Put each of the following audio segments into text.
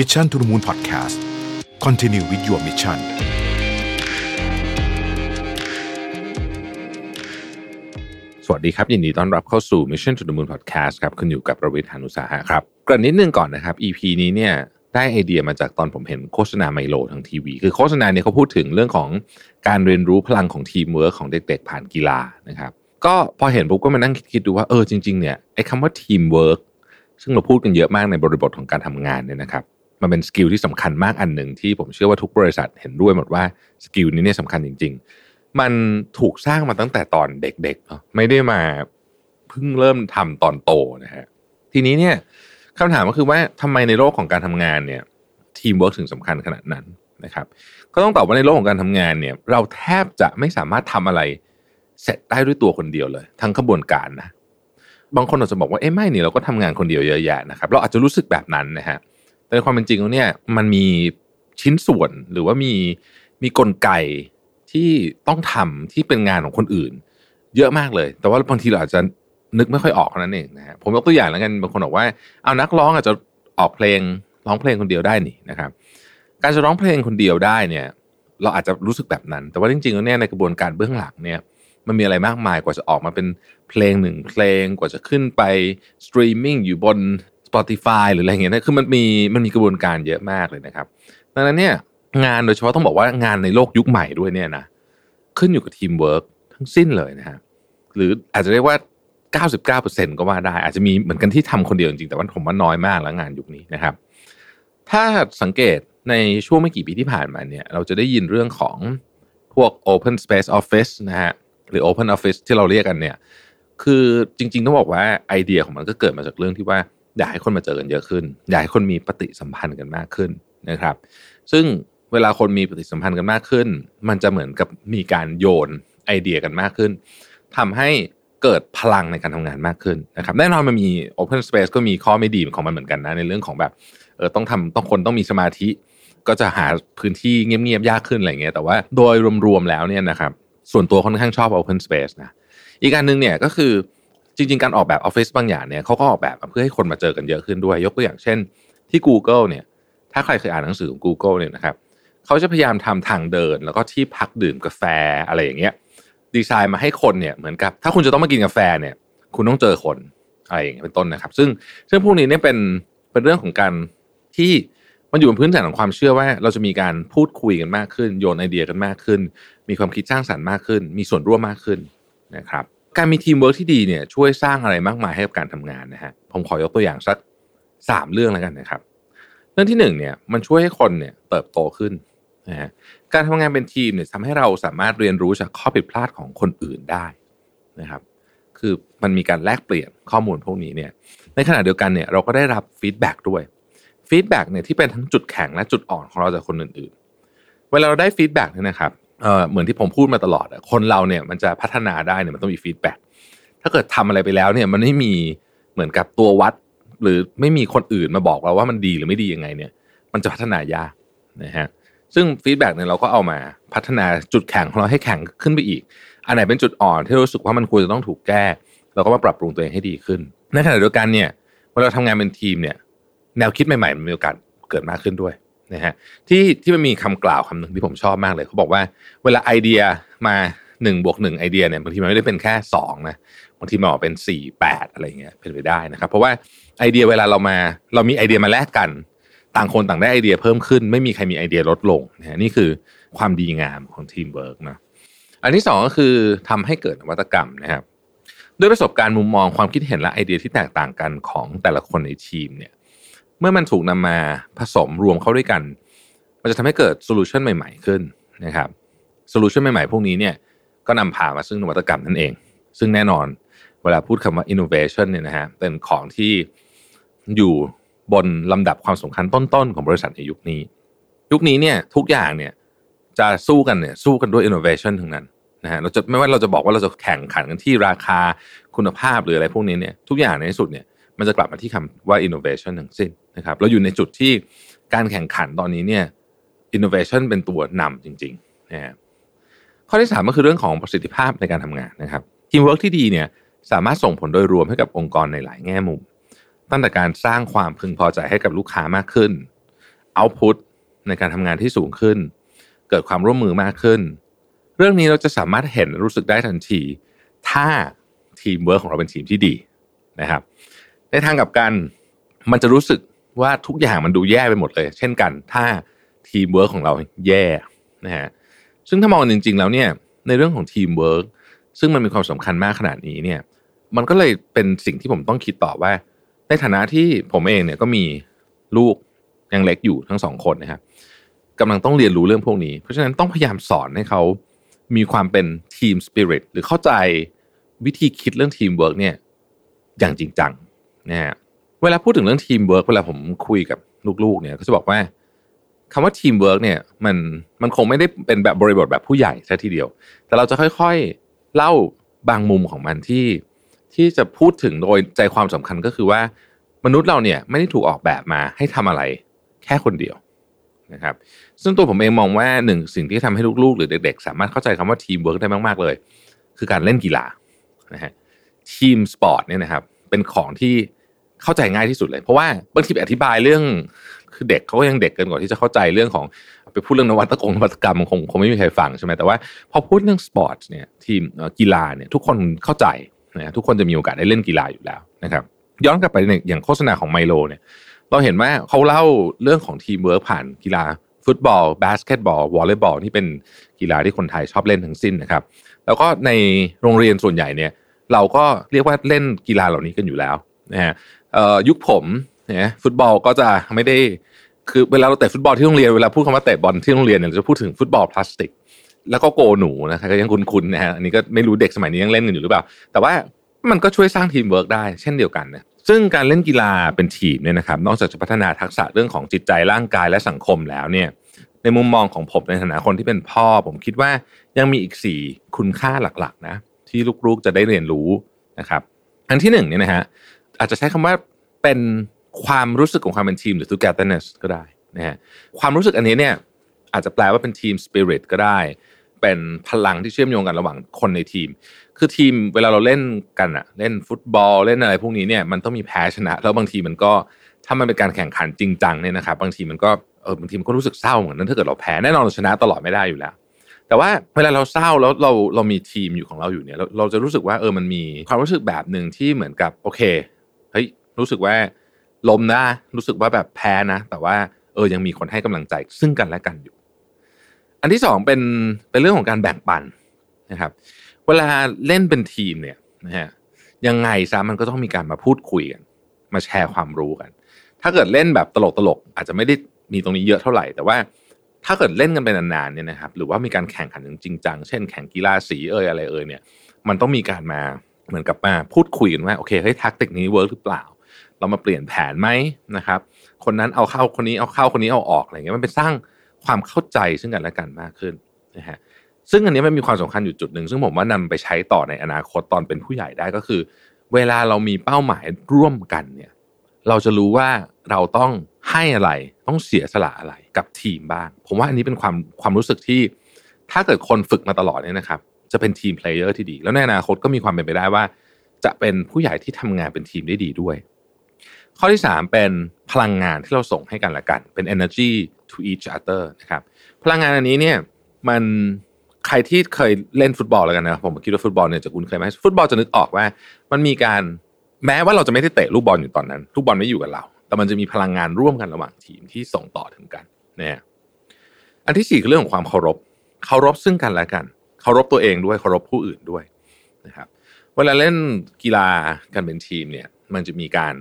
Mission to the Moon Podcast Continue with your mission สวัสดีครับ ยินดีต้อนรับเข้าสู่ Mission to the Moon Podcast ครับคุณอยู่กับผมรวิศ หาญอุตสาหะครับเกริ่นนิดนึงก่อนนะครับ EP นี้เนี่ยได้ไอเดียมาจากตอนผมเห็นโฆษณาไมโลทางทีวี คือโฆษณาเนี่ยเขาพูดถึงเรื่องของการเรียนรู้พลังของทีมเวิร์คของเด็กๆ ผ่านกีฬานะครับก็พอเห็นปุ๊บก็มานั่งคิดดูว่าเออจริงๆเนี่ยไอ้คำว่าทีมเวิร์คซึ่งเราพูดกันเยอะมากในบริบทของการทำงานเนี่ยนะครับ มันเป็น skill ที่สำคัญมากอันหนึ่งที่ผมเชื่อว่าทุกบริษัทเห็นด้วยหมดว่า skill นี้เนี่ยสำคัญจริง ๆ มันถูกสร้างมาตั้งแต่ตอนเด็กๆเนาะไม่ได้มาเพิ่งเริ่มทำตอนโตนะฮะทีนี้เนี่ยคำถามก็คือว่าทำไมในโลกของการทำงานเนี่ยทีมเวิร์กถึงสำคัญขนาดนั้นนะครับก็ต้องตอบว่าในโลกของการทำงานเนี่ยเราแทบจะไม่สามารถทำอะไรเสร็จได้ด้วยตัวคนเดียวเลย ทั้งขบวนการนะบางคนอาจจะบอกว่าเอ้ไม่นี่เราก็ทำงานคนเดียวเยอะแยะนะครับเราอาจจะรู้สึกแบบนั้นนะฮะ แต่ในความเป็นจริงแล้วเนี่ยมันมีชิ้นส่วนหรือว่ามีมีกลไกที่ต้องทำที่เป็นงานของคนอื่น เยอะมากเลย แต่ว่าบางทีเราอาจจะนึกไม่ค่อยออกนั่นเองนะฮะผมยกตัวอย่างแล้วกันบางคนบอกว่าเอานักร้องอาจจะออกเพลงร้องเพลงคนเดียวได้นี่นะครับ การจะร้องเพลงคนเดียวได้เนี่ย เราอาจจะรู้สึกแบบนั้น แต่ว่าจริงๆแล้วเนี่ยในกระบวนการเบื้องหลังเนี่ยมันมีอะไรมากมายกว่าจะออกมาเป็นเพลงหนึ่งเพลงกว่าจะขึ้นไปสตรีมมิ่งอยู่บน Spotify หรืออะไรเงี้ยนะคือมันมีมันมีกระบวนการเยอะมากเลยนะครับดังนั้นเนี่ยงานโดยเฉพาะต้องบอกว่างานในโลกยุคใหม่ด้วยเนี่ยนะขึ้นอยู่กับทีมเวิร์กทั้งสิ้นเลยนะฮะหรืออาจจะเรียกว่า 99%ก็ว่าได้ อาจจะมีเหมือนกันที่ทำคนเดียวจริงแต่ว่าผมว่าน้อยมากแล้วงานยุคนี้นะครับ ถ้าสังเกตในช่วงไม่กี่ปีที่ผ่านมาเนี่ย เราจะได้ยินเรื่องของพวก Open Space Office นะฮะหรือ Open Office ที่เราเรียกกันเนี่ย คือจริง ๆ ต้องบอกว่าไอเดียของมันก็เกิดมาจากเรื่องที่ว่า อยากให้คนมาเจอกันเยอะขึ้น อยากให้คนมีปฏิสัมพันธ์กันมากขึ้นนะครับ ซึ่งเวลาคนมีปฏิสัมพันธ์กันมากขึ้น มันจะเหมือนกับมีการโยนไอเดียกันมากขึ้นทำให้เกิดพลังในการทำงานมากขึ้นนะครับแน่นอนมันมี Open Space ก็มีข้อไม่ดีของมันเหมือนกันนะในเรื่องของแบบเออต้องทำต้องคนต้องมีสมาธิ ก็จะหาพื้นที่เงียบๆยากขึ้นอะไรเงี้ยแต่ว่าโดยรวมๆแล้วเนี่ยนะครับส่วนตัวค่อนข้างชอบ Open Space นะอีกการหนึ่งเนี่ยก็คือ จริง ๆ การออกแบบออฟฟิศบางอย่างเนี่ยเขาก็ออกแบบเพื่อให้คนมาเจอกันเยอะขึ้นด้วย ยกตัวอย่างเช่น ที่ Google เนี่ย ถ้าใครเคยอ่านหนังสือของ Google เนี่ยนะครับเขาจะพยายามทำทางเดิน แล้วก็ที่พักดื่มกาแฟอะไรอย่างเงี้ยดีไซน์มาให้คนเนี่ยเหมือนกับ ถ้าคุณจะต้องมากินกาแฟเนี่ย คุณต้องเจอคนอะไรอย่างเงี้ยเป็นต้นนะครับ ซึ่งซึ่งพวกนี้เนี่ยเป็นเป็นเรื่องของการที่มันอยู่บนพื้นฐานของความเชื่อว่าเราจะมีการพูดคุยกันมากขึ้น โยนไอเดียกันมากขึ้น มีความคิดสร้างสรรค์มากขึ้น มีส่วนร่วมมากขึ้นนะครับ การมีทีมเวิร์กที่ดีเนี่ยช่วยสร้างอะไรมากมายให้กับการทำงานนะฮะผมขอยกตัวอย่างสักสามเรื่องแล้วกันนะครับ เรื่องที่หนึ่งเนี่ยมันช่วยให้คนเนี่ยเติบโตขึ้นนะฮะการทำงานเป็นทีมเนี่ยทำให้เราสามารถเรียนรู้จากข้อผิดพลาดของคนอื่นได้นะครับ คือมันมีการแลกเปลี่ยนข้อมูลพวกนี้เนี่ย ในขณะเดียวกันเนี่ยเราก็ได้รับ feedback ด้วย feedback เนี่ยที่เป็นทั้งจุดแข็งและจุดอ่อนของเราจากคนอื่นๆ เวลาเราได้ feedback เนี่ยนะครับ เออเหมือนที่ผมพูดมาตลอดคนเราเนี่ยมันจะพัฒนาได้เนี่ยมันต้องมี feedback ถ้าเกิดทำอะไรไปแล้วเนี่ยมันไม่มีเหมือนกับตัววัด หรือไม่มีคนอื่นมาบอกเราว่ามันดีหรือไม่ดียังไงเนี่ย มันจะพัฒนายากนะฮะซึ่ง feedback เนี่ยเราก็เอามาพัฒนาจุดแข็งของเราให้แข็งขึ้นไปอีก อันไหนเป็นจุดอ่อนที่รู้สึกว่ามันควรจะต้องถูกแก้ เราก็มาปรับปรุงตัวเองให้ดีขึ้นในขณะเดียวกันเนี่ยเวลาทำงานเป็นทีมเนี่ย แนวคิดใหม่ๆมันมีโอกาสเกิดมากขึ้นด้วย นะฮะที่ที่มันมีคำกล่าวคำหนึ่งที่ผมชอบมากเลยเขาบอกว่าเวลาไอเดียมาหนึ่งบวกหนึ่งไอเดียเนี่ยบางทีมันไม่ได้เป็นแค่สองนะบางทีมันออกเป็นสี่แปดอะไรเงี้ยเป็นไปได้นะครับ เพราะว่าไอเดียเวลาเรามา เรามีไอเดียมาแลกกัน ต่างคนต่างได้ไอเดียเพิ่มขึ้น ไม่มีใครมีไอเดียลดลงนะฮะนี่คือความดีงามของทีมเวิร์กนะอันที่สองก็คือทำให้เกิดนวัตกรรมนะครับด้วยประสบการณ์มุมมองความคิดเห็นและไอเดียที่แตกต่างกันของแต่ละคนในทีมเนี่ย เมื่อมันถูกนำมาผสมรวมเข้าด้วยกัน มันจะทำให้เกิด solution ใหม่ ๆ ขึ้นนะครับ solution ใหม่ ๆ พวกนี้เนี่ยก็นำพามาซึ่งนวัตกรรมนั่นเอง ซึ่งแน่นอนเวลาพูดคำว่า innovation เนี่ยนะฮะเป็นของที่อยู่บนลำดับความสำคัญต้นๆ ของบริษัทในยุคนี้ ยุคนี้เนี่ยทุกอย่างเนี่ยจะสู้กันเนี่ยสู้กันด้วย innovation ทั้งนั้นนะฮะเราจะไม่ว่าเราจะบอกว่าเราจะแข่งขันกันที่ราคาคุณภาพหรืออะไรพวกนี้เนี่ยทุกอย่างในที่สุดเนี่ย มันจะกลับมาที่คำว่า innovation ทั้งสิ้นนะครับเราอยู่ในจุดที่การแข่งขันตอนนี้เนี่ย innovation เป็นตัวนำจริงๆนะฮะข้อที่สามก็คือเรื่องของประสิทธิภาพในการทำงานนะครับทีมเวิร์กที่ดีเนี่ยสามารถส่งผลโดยรวมให้กับองค์กรในหลายแง่มุม ตั้งแต่การสร้างความพึงพอใจให้กับลูกค้ามากขึ้น output ในการทำงานที่สูงขึ้น เกิดความร่วมมือมากขึ้น เรื่องนี้เราจะสามารถเห็นรู้สึกได้ทันที ถ้าทีมเวิร์กของเราเป็นทีมที่ดีนะครับ ในทางกลับกัน มันจะรู้สึกว่าทุกอย่างมันดูแย่ไปหมดเลย เช่นกัน ถ้าทีมเวิร์กของเราแย่นะฮะซึ่งถ้ามองจริง ๆ แล้วเนี่ยในเรื่องของทีมเวิร์กซึ่งมันมีความสำคัญมากขนาดนี้เนี่ย มันก็เลยเป็นสิ่งที่ผมต้องคิดต่อว่า ในฐานะที่ผมเองเนี่ยก็มีลูกยังเล็กอยู่ทั้งสองคนนะครับกำลังต้องเรียนรู้เรื่องพวกนี้ เพราะฉะนั้นต้องพยายามสอนให้เขามีความเป็น team spirit หรือเข้าใจวิธีคิดเรื่องทีมเวิร์กเนี่ยอย่างจริงจัง นะฮะเวลาพูดถึงเรื่องทีมเวิร์กเวลาผมคุยกับลูกๆ เนี่ยก็จะบอกว่าคำว่าทีมเวิร์กเนี่ยมันมันคงไม่ได้เป็นแบบบริบทแบบผู้ใหญ่ซะทีเดียว แต่เราจะค่อยๆเล่าบางมุมของมันที่ที่จะพูดถึงโดยใจความสำคัญก็คือว่ามนุษย์เราเนี่ยไม่ได้ถูกออกแบบมาให้ทำอะไรแค่คนเดียวนะครับ ซึ่งตัวผมเองมองว่าหนึ่งสิ่งที่ทำให้ลูกๆ หรือเด็กๆ สามารถเข้าใจคำว่าทีมเวิร์กได้มากๆเลย คือการเล่นกีฬานะฮะteam sport เนี่ยนะครับเป็นของที่ เข้าใจง่ายที่สุดเลย เพราะว่าบางทีอธิบายเรื่อง คือเด็กเขาก็ยังเด็กเกินกว่าที่จะเข้าใจเรื่องของไปพูดเรื่องนวัตกรรมนวัตกรรมคงคงไม่มีใครฟังใช่ไหมแต่ว่าพอพูดเรื่องสปอร์ตเนี่ยทีมกีฬาเนี่ยทุกคนเข้าใจนะทุกคนจะมีโอกาสได้เล่นกีฬาอยู่แล้วนะครับย้อนกลับไปอย่างโฆษณาของไมโลเนี่ยเราเห็นว่าเขาเล่าเรื่องของทีมเวิร์กผ่านกีฬาฟุตบอลบาสเกตบอลวอลเลย์บอลที่เป็นกีฬาที่คนไทยชอบเล่นทั้งสิ้นนะครับ แล้วก็ในโรงเรียนส่วนใหญ่เนี่ยเราก็เรียกว่าเล่นกีฬาเหล่านี้กันอยู่แล้วนะฮะยุคผมเนี่ยฟุตบอลก็จะไม่ได้คือเวลาเราเตะฟุตบอลที่โรงเรียนเวลาพูดคำว่าเตะบอลที่โรงเรียนเนี่ยเราจะพูดถึงฟุตบอลพลาสติก แล้วก็โกลหนูนะครับก็ยังคุ้นๆนะฮะอันนี้ก็ไม่รู้เด็กสมัยนี้ยังเล่นกันอยู่หรือเปล่า แต่ว่ามันก็ช่วยสร้างทีมเวิร์กได้เช่นเดียวกันนะซึ่งการเล่นกีฬาเป็นทีมเนี่ยนะครับนอกจากจะพัฒนาทักษะเรื่องของจิตใจร่างกายและสังคมแล้วเนี่ยในมุมมองของผมในฐานะคนที่เป็นพ่อ ผมคิดว่ายังมีอีกสี่คุณค่าหลักๆนะที่ลูกๆจะได้เรียนรู้นะครับอันที่หนึ่งเนี่ยนะฮะ อาจจะใช้คำว่าเป็นความรู้สึกของความเป็นทีมหรือ togetherness ก็ได้นะฮะความรู้สึกอันนี้เนี่ยอาจจะแปลว่าเป็นทีมสปิริตก็ได้ เป็นพลังที่เชื่อมโยงกันระหว่างคนในทีม คือทีมเวลาเราเล่นกันอะเล่นฟุตบอลเล่นอะไรพวกนี้เนี่ยมันต้องมีแพ้ชนะ แล้วบางทีมันก็ถ้ามันเป็นการแข่งขันจริงจังเนี่ยนะครับบางทีมันก็เออบางทีมันก็รู้สึกเศร้าเหมือนนั้นถ้าเกิดเราแพ้แน่นอนเราชนะตลอดไม่ได้อยู่แล้ว แต่ว่าเวลาเราเศร้าแล้วเราเรามีทีมอยู่ของเราอยู่เนี่ยเราเราจะรู้สึกว่าเออมันมีความรู้สึกแบบหนึ่งที่เหมือนกับโอเค รู้สึกว่าล้มนะ รู้สึกว่าแบบแพ้นะ แต่ว่าเออยังมีคนให้กำลังใจซึ่งกันและกันอยู่ อันที่สองเป็นเป็นเรื่องของการแบ่งปันนะครับ เวลาเล่นเป็นทีมเนี่ยนะฮะยังไงซะมันก็ต้องมีการมาพูดคุยกัน มาแชร์ความรู้กัน ถ้าเกิดเล่นแบบตลกๆอาจจะไม่ได้มีตรงนี้เยอะเท่าไหร่ แต่ว่าถ้าเกิดเล่นกันไปนานๆเนี่ยนะครับ หรือว่ามีการแข่งขันจริงจัง เช่นแข่งกีฬาสีเอ่ยอะไรเอ่ยเนี่ย มันต้องมีการมาเหมือนกับมาพูดคุยกันว่าโอเคเฮ้ยท็กติกนี้เวิร์กหรือเปล่า เรามาเปลี่ยนแผนไหมนะครับ คนนั้นเอาเข้าคนนี้เอาเข้าคนนี้เอาออกอะไรเงี้ยมันเป็นสร้างความเข้าใจซึ่งกันและกันมากขึ้นนะฮะซึ่งอันนี้มันมีความสำคัญอยู่จุดหนึ่งซึ่งผมว่านำไปใช้ต่อในอนาคตตอนเป็นผู้ใหญ่ได้ก็คือ เวลาเรามีเป้าหมายร่วมกันเนี่ย เราจะรู้ว่าเราต้องให้อะไรต้องเสียสละอะไรกับทีมบ้าง ผมว่าอันนี้เป็นความความรู้สึกที่ ถ้าเกิดคนฝึกมาตลอดเนี่ยนะครับ จะเป็น team player ที่ดี แล้วในอนาคตก็มีความเป็นไปได้ว่า จะเป็นผู้ใหญ่ที่ทำงานเป็นทีมได้ดีด้วย ข้อที่ 3 เป็นพลังงานที่เราส่งให้กันและกัน เป็น energy to each other นะครับพลังงานอันนี้เนี่ยมันใครที่เคยเล่นฟุตบอลแล้วกันนะผมคิดว่าฟุตบอลเนี่ยจะคุ้นเคยไหมฟุตบอลจะนึกออกว่า มันมีการแม้ว่าเราจะไม่ได้เตะลูกบอลอยู่ตอนนั้นลูกบอลไม่อยู่กับเรา แต่มันจะมีพลังงานร่วมกันระหว่างทีมที่ส่งต่อถึงกันเนี่ยอันที่สี่คือเรื่องของความเคารพเคารพซึ่งกันและกันเคารพตัวเองด้วยเคารพผู้อื่นด้วยนะครับเวลาเล่นกีฬากันเป็นทีมเนี่ยมันจะมีการ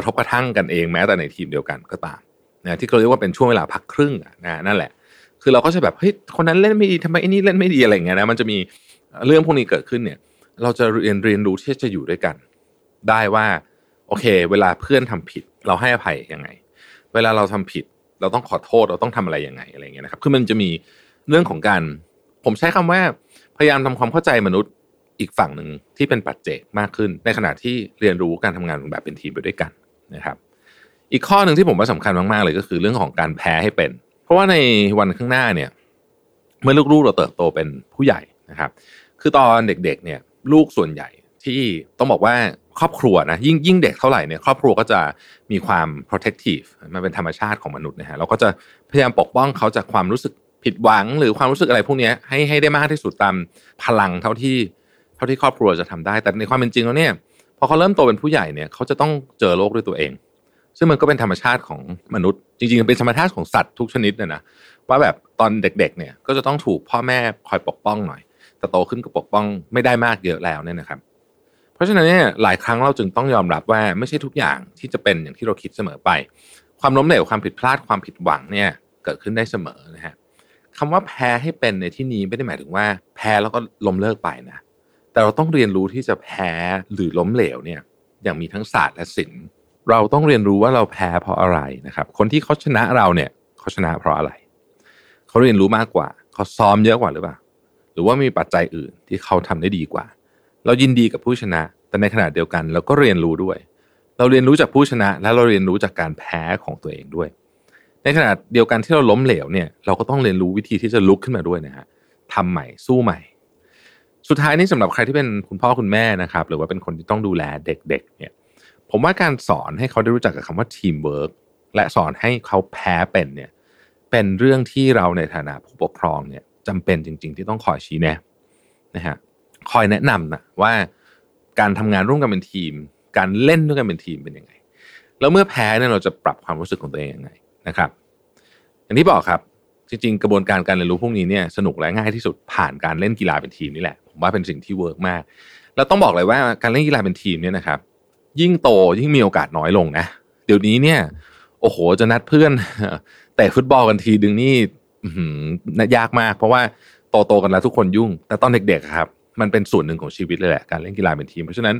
ระทบกระทั่งกันเองแม้แต่ในทีมเดียวกันก็ตามนะที่เขาเรียกว่าเป็นช่วงเวลาพักครึ่งนะนั่นแหละ คือเราก็จะแบบเฮ้ยคนนั้นเล่นไม่ดีทำไมไอ้นี่เล่นไม่ดีอะไรเงี้ยนะมันจะมีเรื่องพวกนี้เกิดขึ้นเนี่ย เราจะเรียนเรียนรู้ที่จะอยู่ด้วยกัน ได้ว่าโอเค เวลาเพื่อนทำผิด เราให้อภัยยังไง เวลาเราทำผิด เราต้องขอโทษเราต้องทำอะไรยังไงอะไรเงี้ยนะครับคือมันจะมีเรื่องของการผมใช้คำว่าพยายามทำความเข้าใจมนุษย์อีกฝั่งหนึ่งที่เป็นปัจเจกมากขึ้น ในขณะที่เรียนรู้การทำงานแบบเป็นทีมไปด้วยกัน นะครับ อีกข้อหนึ่งที่ผมว่าสำคัญมากๆเลยก็คือเรื่องของการแพ้ให้เป็น เพราะว่าในวันข้างหน้าเนี่ย เมื่อลูกๆเราเติบโตเป็นผู้ใหญ่นะครับ คือตอนเด็กๆ เนี่ย ลูกส่วนใหญ่ที่ต้องบอกว่าครอบครัวนะยิ่งยิ่งเด็กเท่าไหร่เนี่ยครอบครัวก็จะมีความ protective มันเป็นธรรมชาติของมนุษย์นะฮะเราก็จะพยายามปกป้องเขาจากความรู้สึกผิดหวัง หรือความรู้สึกอะไรพวกนี้ให้ให้ได้มากที่สุดตามพลังเท่าที่ เท่าที่ครอบครัวจะทำได้ แต่ในความเป็นจริงแล้วเนี่ย พอเขาเริ่มโตเป็นผู้ใหญ่เนี่ยเขาจะต้องเจอโลกด้วยตัวเอง ซึ่งมันก็เป็นธรรมชาติของมนุษย์ จริงๆเป็นธรรมชาติของสัตว์ทุกชนิดนะนะว่าแบบตอนเด็กๆเนี่ยก็จะต้องถูกพ่อแม่คอยปกป้องหน่อยแต่โตขึ้นก็ปกป้องไม่ได้มากเยอะแล้วเนี่ยนะครับ เพราะฉะนั้นเนี่ยหลายครั้งเราจึงต้องยอมรับว่าไม่ใช่ทุกอย่างที่จะเป็นอย่างที่เราคิดเสมอไป ความล้มเหลวความผิดพลาดความผิดหวังเนี่ยเกิดขึ้นได้เสมอนะฮะคำว่าแพ้ให้เป็นในที่นี้ไม่ได้หมายถึงว่า แพ้แล้วก็ล้มเลิกไปนะ แต่เราต้องเรียนรู้ที่จะแพ้หรือล้มเหลวเนี่ยอย่างมีทั้งศาสตร์และศิลป์เราต้องเรียนรู้ว่าเราแพ้เพราะอะไรนะครับ คนที่เขาชนะเราเนี่ยเขาชนะเพราะอะไร เขาเรียนรู้มากกว่า เขาซ้อมเยอะกว่าหรือเปล่า หรือว่ามีปัจจัยอื่นที่เขาทำได้ดีกว่า เรายินดีกับผู้ชนะ แต่ในขณะเดียวกัน เราก็เรียนรู้ด้วย เราเรียนรู้จากผู้ชนะ และเราเรียนรู้จากการแพ้ของตัวเองด้วย ในขณะเดียวกันที่เราล้มเหลวเนี่ย เราก็ต้องเรียนรู้วิธีที่จะลุกขึ้นมาด้วยนะฮะทำใหม่สู้ใหม่ สุดท้ายนี้สำหรับใครที่เป็นคุณพ่อคุณแม่นะครับ หรือว่าเป็นคนที่ต้องดูแลเด็ก ๆ เนี่ย ผมว่าการสอนให้เขาได้รู้จักกับคำว่าทีมเวิร์กและสอนให้เขาแพ้เป็นเนี่ย เป็นเรื่องที่เราในฐานะผู้ปกครองเนี่ยจำเป็นจริง ๆ ที่ต้องคอยชี้แนะนะฮะคอยแนะนำนะว่าการทำงานร่วมกันเป็นทีม การเล่นด้วยกันเป็นทีมเป็นยังไง แล้วเมื่อแพ้เนี่ยเราจะปรับความรู้สึกของตัวเองยังไงนะครับ อย่างที่บอกครับจริงๆ กระบวนการการเรียนรู้พวกนี้เนี่ยสนุกและง่ายที่สุดผ่านการเล่นกีฬาเป็นทีมนี่แหละ ผมว่าเป็นสิ่งที่ work มาก แล้วต้องบอกเลยว่าการเล่นกีฬาเป็นทีมเนี่ยนะครับ ยิ่งโตยิ่งมีโอกาสน้อยลงนะ เดี๋ยวนี้เนี่ย โอ้โหจะนัดเพื่อนเตะฟุตบอลกันทีนึงนี่ยากมาก เพราะว่าโตโตกันแล้วทุกคนยุ่ง แต่ตอนเด็กๆครับ มันเป็นส่วนหนึ่งของชีวิตเลยแหละการเล่นกีฬาเป็นทีม เพราะฉะนั้น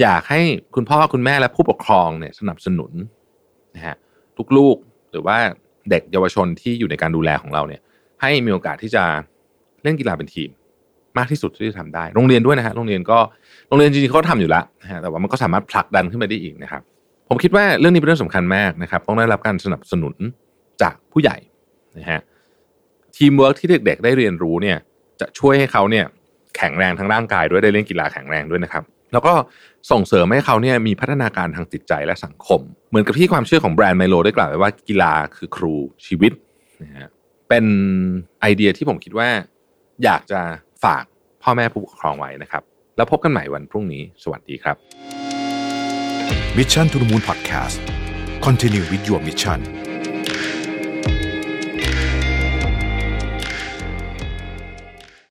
อยากให้คุณพ่อคุณแม่และผู้ปกครองเนี่ยสนับสนุนนะฮะทุกลูกหรือว่าเด็กเยาวชนที่อยู่ในการดูแลของเราเนี่ย ให้มีโอกาสที่จะเล่นกีฬาเป็นทีม มากที่สุดที่จะทำได้ โรงเรียนด้วยนะฮะโรงเรียนก็โรงเรียนจริงๆเขาทำอยู่แล้วนะฮะแต่ว่ามันก็สามารถผลักดันขึ้นไปได้อีกนะครับ ผมคิดว่าเรื่องนี้เป็นเรื่องสำคัญมากนะครับ ต้องได้รับการสนับสนุนจากผู้ใหญ่นะฮะทีมเวิร์กที่เด็ก ๆ ได้เรียนรู้เนี่ยจะช่วยให้เขาเนี่ยแข็งแรงทั้งร่างกายด้วยได้เล่นกีฬาแข็งแรงด้วยนะครับ แล้วก็ส่งเสริมให้เขาเนี่ยมีพัฒนาการทางจิตใจและสังคม เหมือนกับที่ความเชื่อของแบรนด์ไมโลได้กล่าวไว้ว่ากีฬาคือครูชีวิตนะฮะเป็นไอเดียที่ผมคิดว่าอยากจะ ฝากพ่อแม่ผู้ปกครองไว้นะครับ แล้วพบกันใหม่วันพรุ่งนี้ สวัสดีครับ Mission to the Moon Podcast Continue with your mission